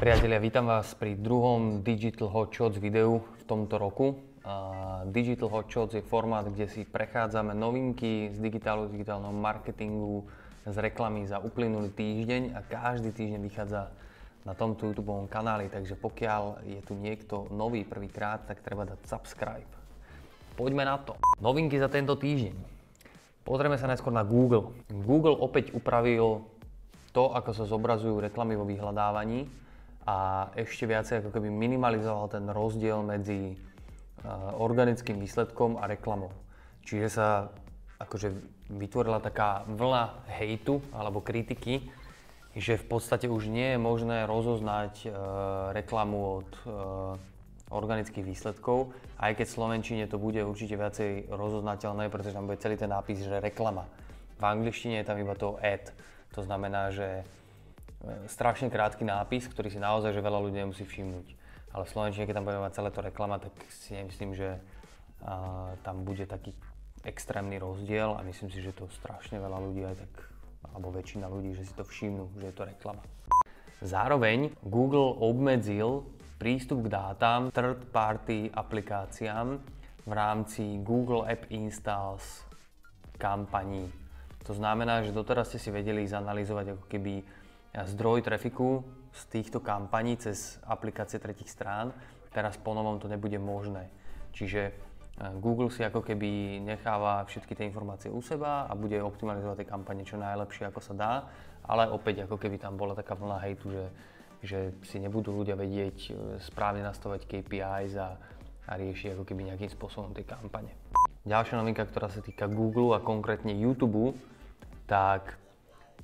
Priatelia, vítam vás pri druhom Digital Hot Shots videu v tomto roku. Digital Hot Shots je formát, kde si prechádzame novinky z digitálu, digitálneho marketingu, z reklamy za uplynulý týždeň a každý týždeň vychádza na tomto YouTube kanáli, takže pokiaľ je tu niekto nový prvýkrát, tak treba dať subscribe. Poďme na to. Novinky za tento týždeň. Pozrieme sa najskôr na Google. Google opäť upravil to, ako sa zobrazujú reklamy vo vyhľadávaní a ešte viacej ako keby minimalizoval ten rozdiel medzi uh, organickým výsledkom a reklamou. Čiže sa akože vytvorila taká vlna hejtu alebo kritiky, že v podstate už nie je možné rozoznať uh, reklamu od uh, organických výsledkov, aj keď v Slovenčine to bude určite viacej rozoznateľné, pretože tam bude celý ten nápis, že reklama. V angličtine je tam iba to ad. To znamená, že E, strašne krátky nápis, ktorý si naozaj že veľa ľudí nemusí všimnúť. Ale v Slovenčine, keď tam budeme mať celé to reklama, tak si nemyslím, že a, tam bude taký extrémny rozdiel a myslím si, že to strašne veľa ľudí aj tak, alebo väčšina ľudí, že si to všimnú, že je to reklama. Zároveň Google obmedzil prístup k dátam third party aplikáciám v rámci Google App Installs kampaní. To znamená, že doteraz ste si vedeli zanalizovať ako keby zdroj trafiku z týchto kampaní cez aplikácie tretich strán. Teraz po novom to nebude možné. Čiže e, Google si ako keby necháva všetky tie informácie u seba a bude optimalizovať tie kampane čo najlepšie ako sa dá, ale opäť ako keby tam bola taká vlna hejtu, že, že si nebudú ľudia vedieť e, správne nastavať KPIs a, a riešiť ako keby nejakým spôsobom tie kampane. Ďalšia novinka, ktorá sa týka Google a konkrétne YouTube, tak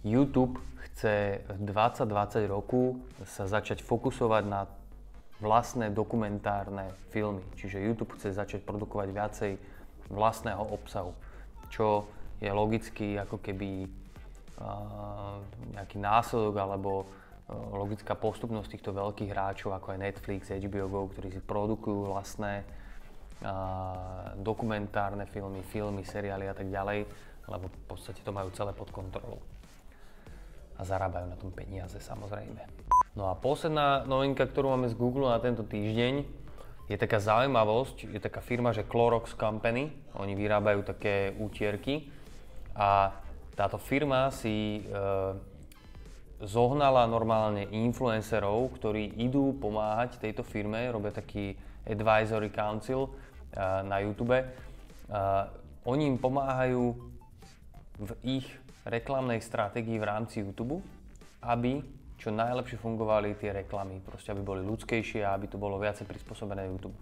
YouTube chce v 2020 roku sa začať fokusovať na vlastné dokumentárne filmy. Čiže YouTube chce začať produkovať viacej vlastného obsahu, čo je logicky ako keby uh, nejaký následok alebo uh, logická postupnosť týchto veľkých hráčov ako je Netflix, HBO Go, ktorí si produkujú vlastné uh, dokumentárne filmy, filmy, seriály a tak ďalej, lebo v podstate to majú celé pod kontrolou a zarábajú na tom peniaze samozrejme. No a posledná novinka, ktorú máme z Google na tento týždeň, je taká zaujímavosť, je taká firma, že Clorox Company, oni vyrábajú také útierky a táto firma si e, zohnala normálne influencerov, ktorí idú pomáhať tejto firme, robia taký advisory council e, na YouTube. E, oni im pomáhajú v ich reklamnej stratégii v rámci YouTube, aby čo najlepšie fungovali tie reklamy, proste aby boli ľudskejšie a aby to bolo viacej prispôsobené YouTube.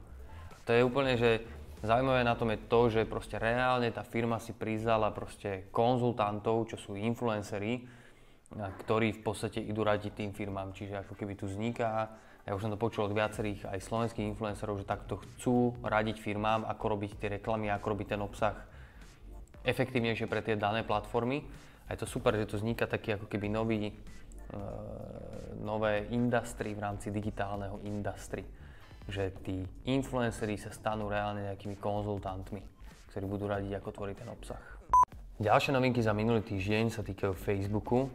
To je úplne, že zaujímavé na tom je to, že proste reálne tá firma si prizala proste konzultantov, čo sú influenceri, ktorí v podstate idú radiť tým firmám, čiže ako keby tu vzniká, ja už som to počul od viacerých aj slovenských influencerov, že takto chcú radiť firmám, ako robiť tie reklamy, ako robiť ten obsah efektívnejšie pre tie dané platformy a je to super, že tu vzniká taký ako keby nový, uh, nové industry v rámci digitálneho industry. Že tí influenceri sa stanú reálne nejakými konzultantmi, ktorí budú radiť, ako tvoriť ten obsah. Ďalšie novinky za minulý týždeň sa týkajú Facebooku.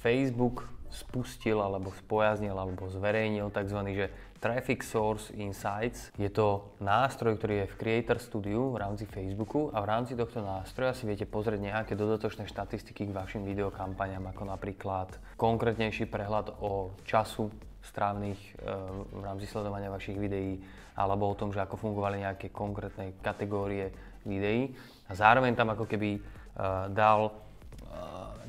Facebook spustil alebo spojaznil alebo zverejnil tzv. Že Traffic Source Insights. Je to nástroj, ktorý je v Creator Studio v rámci Facebooku a v rámci tohto nástroja si viete pozrieť nejaké dodatočné štatistiky k vašim videokampaniám, ako napríklad konkrétnejší prehľad o času strávnych e, v rámci sledovania vašich videí alebo o tom, že ako fungovali nejaké konkrétne kategórie videí. A zároveň tam ako keby e, dal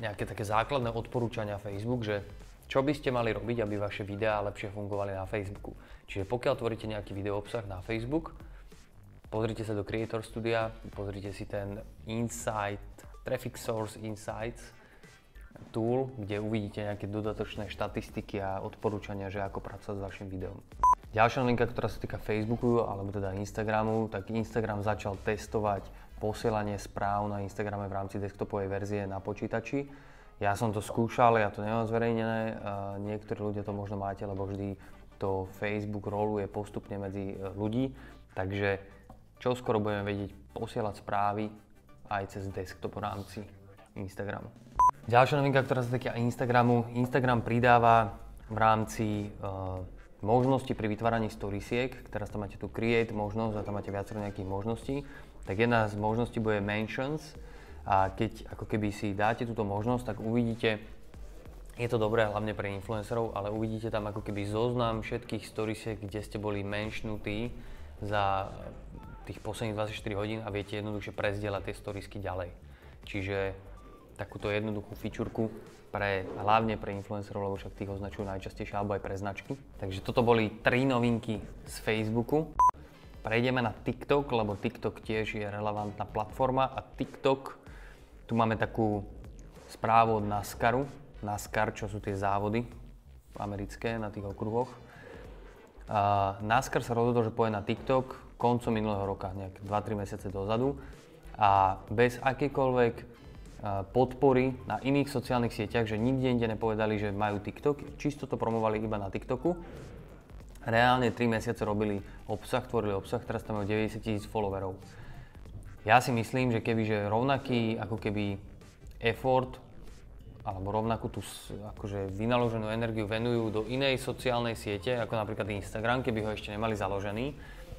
nejaké také základné odporúčania Facebook, že čo by ste mali robiť, aby vaše videá lepšie fungovali na Facebooku. Čiže pokiaľ tvoríte nejaký video obsah na Facebook, pozrite sa do Creator Studia, pozrite si ten Insight, Traffic Source Insights tool, kde uvidíte nejaké dodatočné štatistiky a odporúčania, že ako pracovať s vašim videom. Ďalšia novinka, ktorá sa týka Facebooku alebo teda Instagramu, tak Instagram začal testovať posielanie správ na Instagrame v rámci desktopovej verzie na počítači. Ja som to skúšal, ja to nemám zverejnené, niektorí ľudia to možno máte, lebo vždy to Facebook roluje postupne medzi e, ľudí, takže čo skoro budeme vedieť posielať správy aj cez desktop v rámci Instagramu. Ďalšia novinka, ktorá sa týka Instagramu, Instagram pridáva v rámci uh, možnosti pri vytváraní storiesiek, teraz tam máte tu create možnosť a tam máte viacero nejakých možností, tak jedna z možností bude mentions a keď ako keby si dáte túto možnosť, tak uvidíte, je to dobré hlavne pre influencerov, ale uvidíte tam ako keby zoznam všetkých storiesiek, kde ste boli menšnutí za tých posledných 24 hodín a viete jednoduše prezdieľať tie storiesky ďalej. Čiže takúto jednoduchú fičurku pre, hlavne pre influencerov, lebo však tých označujú najčastejšie, alebo aj pre značky. Takže toto boli tri novinky z Facebooku. Prejdeme na TikTok, lebo TikTok tiež je relevantná platforma a TikTok, tu máme takú správu od NASCARu, NASCAR, čo sú tie závody americké na tých okruhoch. A NASCAR sa rozhodol, že pôjde na TikTok koncom minulého roka, nejak 2-3 mesiace dozadu a bez akékoľvek podpory na iných sociálnych sieťach, že nikde inde nepovedali, že majú TikTok, čisto to promovali iba na TikToku. Reálne 3 mesiace robili obsah, tvorili obsah, teraz tam majú 90 tisíc followerov. Ja si myslím, že keby že rovnaký ako keby effort alebo rovnakú tú akože vynaloženú energiu venujú do inej sociálnej siete, ako napríklad Instagram, keby ho ešte nemali založený,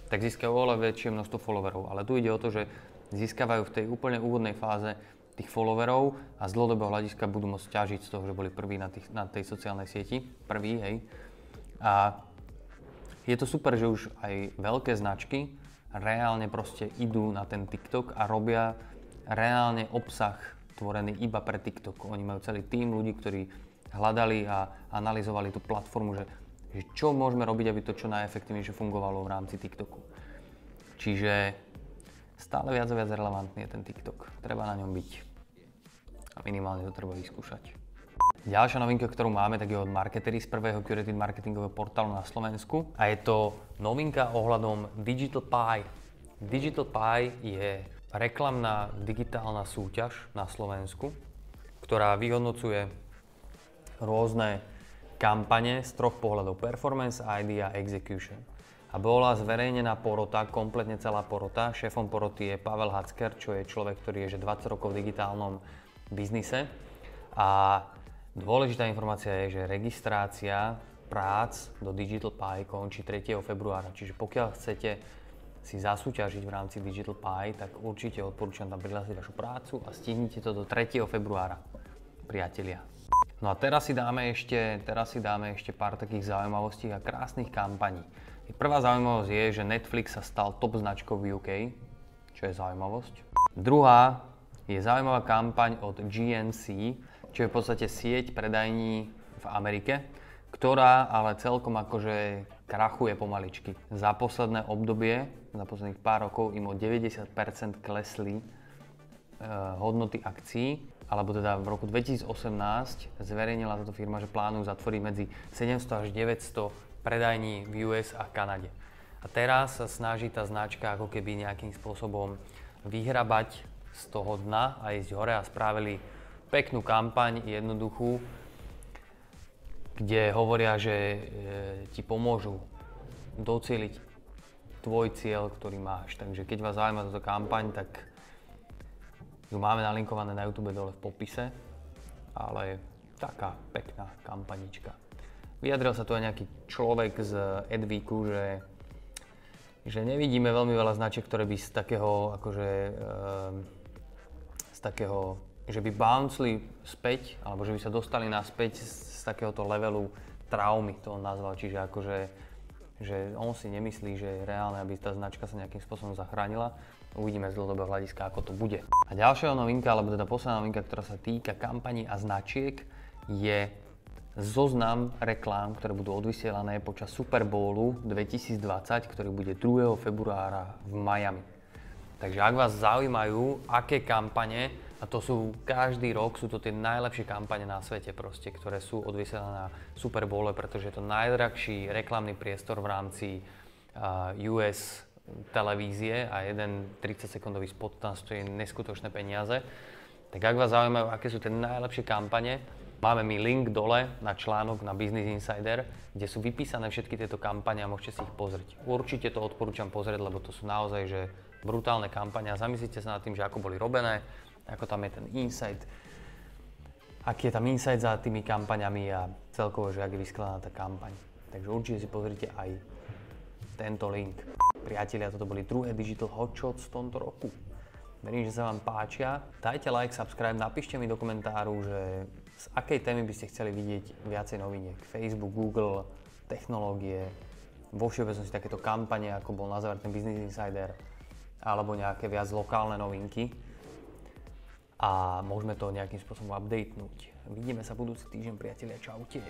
tak získajú oveľa väčšie množstvo followerov. Ale tu ide o to, že získavajú v tej úplne úvodnej fáze tých followerov a z dlhodobého hľadiska budú môcť ťažiť z toho, že boli prví na, tých, na tej sociálnej sieti. Prví, hej. A je to super, že už aj veľké značky reálne proste idú na ten TikTok a robia reálne obsah tvorený iba pre TikTok. Oni majú celý tým ľudí, ktorí hľadali a analyzovali tú platformu, že, že čo môžeme robiť, aby to čo najefektívnejšie fungovalo v rámci TikToku. Čiže stále viac a viac relevantný je ten TikTok. Treba na ňom byť. A minimálne to treba vyskúšať. Ďalšia novinka, ktorú máme, tak je od Marketery z prvého curated marketingového portálu na Slovensku. A je to novinka ohľadom Digital Pie. Digital Pie je reklamná digitálna súťaž na Slovensku, ktorá vyhodnocuje rôzne kampane z troch pohľadov performance, idea execution a bola zverejnená porota, kompletne celá porota. Šéfom poroty je Pavel Hacker, čo je človek, ktorý je že 20 rokov v digitálnom biznise. A dôležitá informácia je, že registrácia prác do Digital Pie končí 3. februára. Čiže pokiaľ chcete si zasúťažiť v rámci Digital Pie, tak určite odporúčam tam prihlásiť vašu prácu a stihnite to do 3. februára, priatelia. No a teraz si dáme ešte, teraz si dáme ešte pár takých zaujímavostí a krásnych kampaní. Prvá zaujímavosť je, že Netflix sa stal top značkou v UK, čo je zaujímavosť. Druhá je zaujímavá kampaň od GNC, čo je v podstate sieť predajní v Amerike, ktorá ale celkom akože krachuje pomaličky. Za posledné obdobie, za posledných pár rokov im o 90% klesli e, hodnoty akcií, alebo teda v roku 2018 zverejnila táto firma, že plánujú zatvoriť medzi 700 až 900 predajní v US a Kanade. A teraz sa snaží tá značka ako keby nejakým spôsobom vyhrabať z toho dna a ísť hore a spravili peknú kampaň, jednoduchú, kde hovoria, že e, ti pomôžu docieliť tvoj cieľ, ktorý máš. Takže keď vás zaujíma táto kampaň, tak ju máme nalinkované na YouTube dole v popise, ale taká pekná kampanička. Vyjadril sa tu aj nejaký človek z Edvíku, že, že nevidíme veľmi veľa značiek, ktoré by z takého, akože, ehm, z takého, že by bounceli späť, alebo že by sa dostali naspäť z, z takéhoto levelu traumy, to on nazval, čiže akože, že on si nemyslí, že je reálne, aby tá značka sa nejakým spôsobom zachránila. Uvidíme z dlhodobého hľadiska, ako to bude. A ďalšia novinka, alebo teda posledná novinka, ktorá sa týka kampaní a značiek, je zoznam reklám, ktoré budú odvysielané počas Super Bowlu 2020, ktorý bude 2. februára v Miami. Takže ak vás zaujímajú, aké kampane, a to sú každý rok, sú to tie najlepšie kampane na svete proste, ktoré sú odvysielané na Super Bowle, pretože je to najdrahší reklamný priestor v rámci US televízie a jeden 30 sekundový spot tam stojí neskutočné peniaze. Tak ak vás zaujímajú, aké sú tie najlepšie kampane, Máme mi link dole na článok na Business Insider, kde sú vypísané všetky tieto kampane a môžete si ich pozrieť. Určite to odporúčam pozrieť, lebo to sú naozaj že brutálne kampane a zamyslite sa nad tým, že ako boli robené, ako tam je ten insight. aký je tam insight za tými kampaňami a celkovo, že ak je vyskladaná tá kampaň. Takže určite si pozrite aj tento link. Priatelia, toto boli druhé Digital Hotshots v tomto roku. Verím, že sa vám páčia. Dajte like, subscribe, napíšte mi do komentáru, že z akej témy by ste chceli vidieť viacej noviniek. Facebook, Google, technológie, vo všeobecnosti takéto kampane, ako bol na záver ten Business Insider, alebo nejaké viac lokálne novinky. A môžeme to nejakým spôsobom updatenúť. Vidíme sa budúci týždeň, priatelia. Čaute.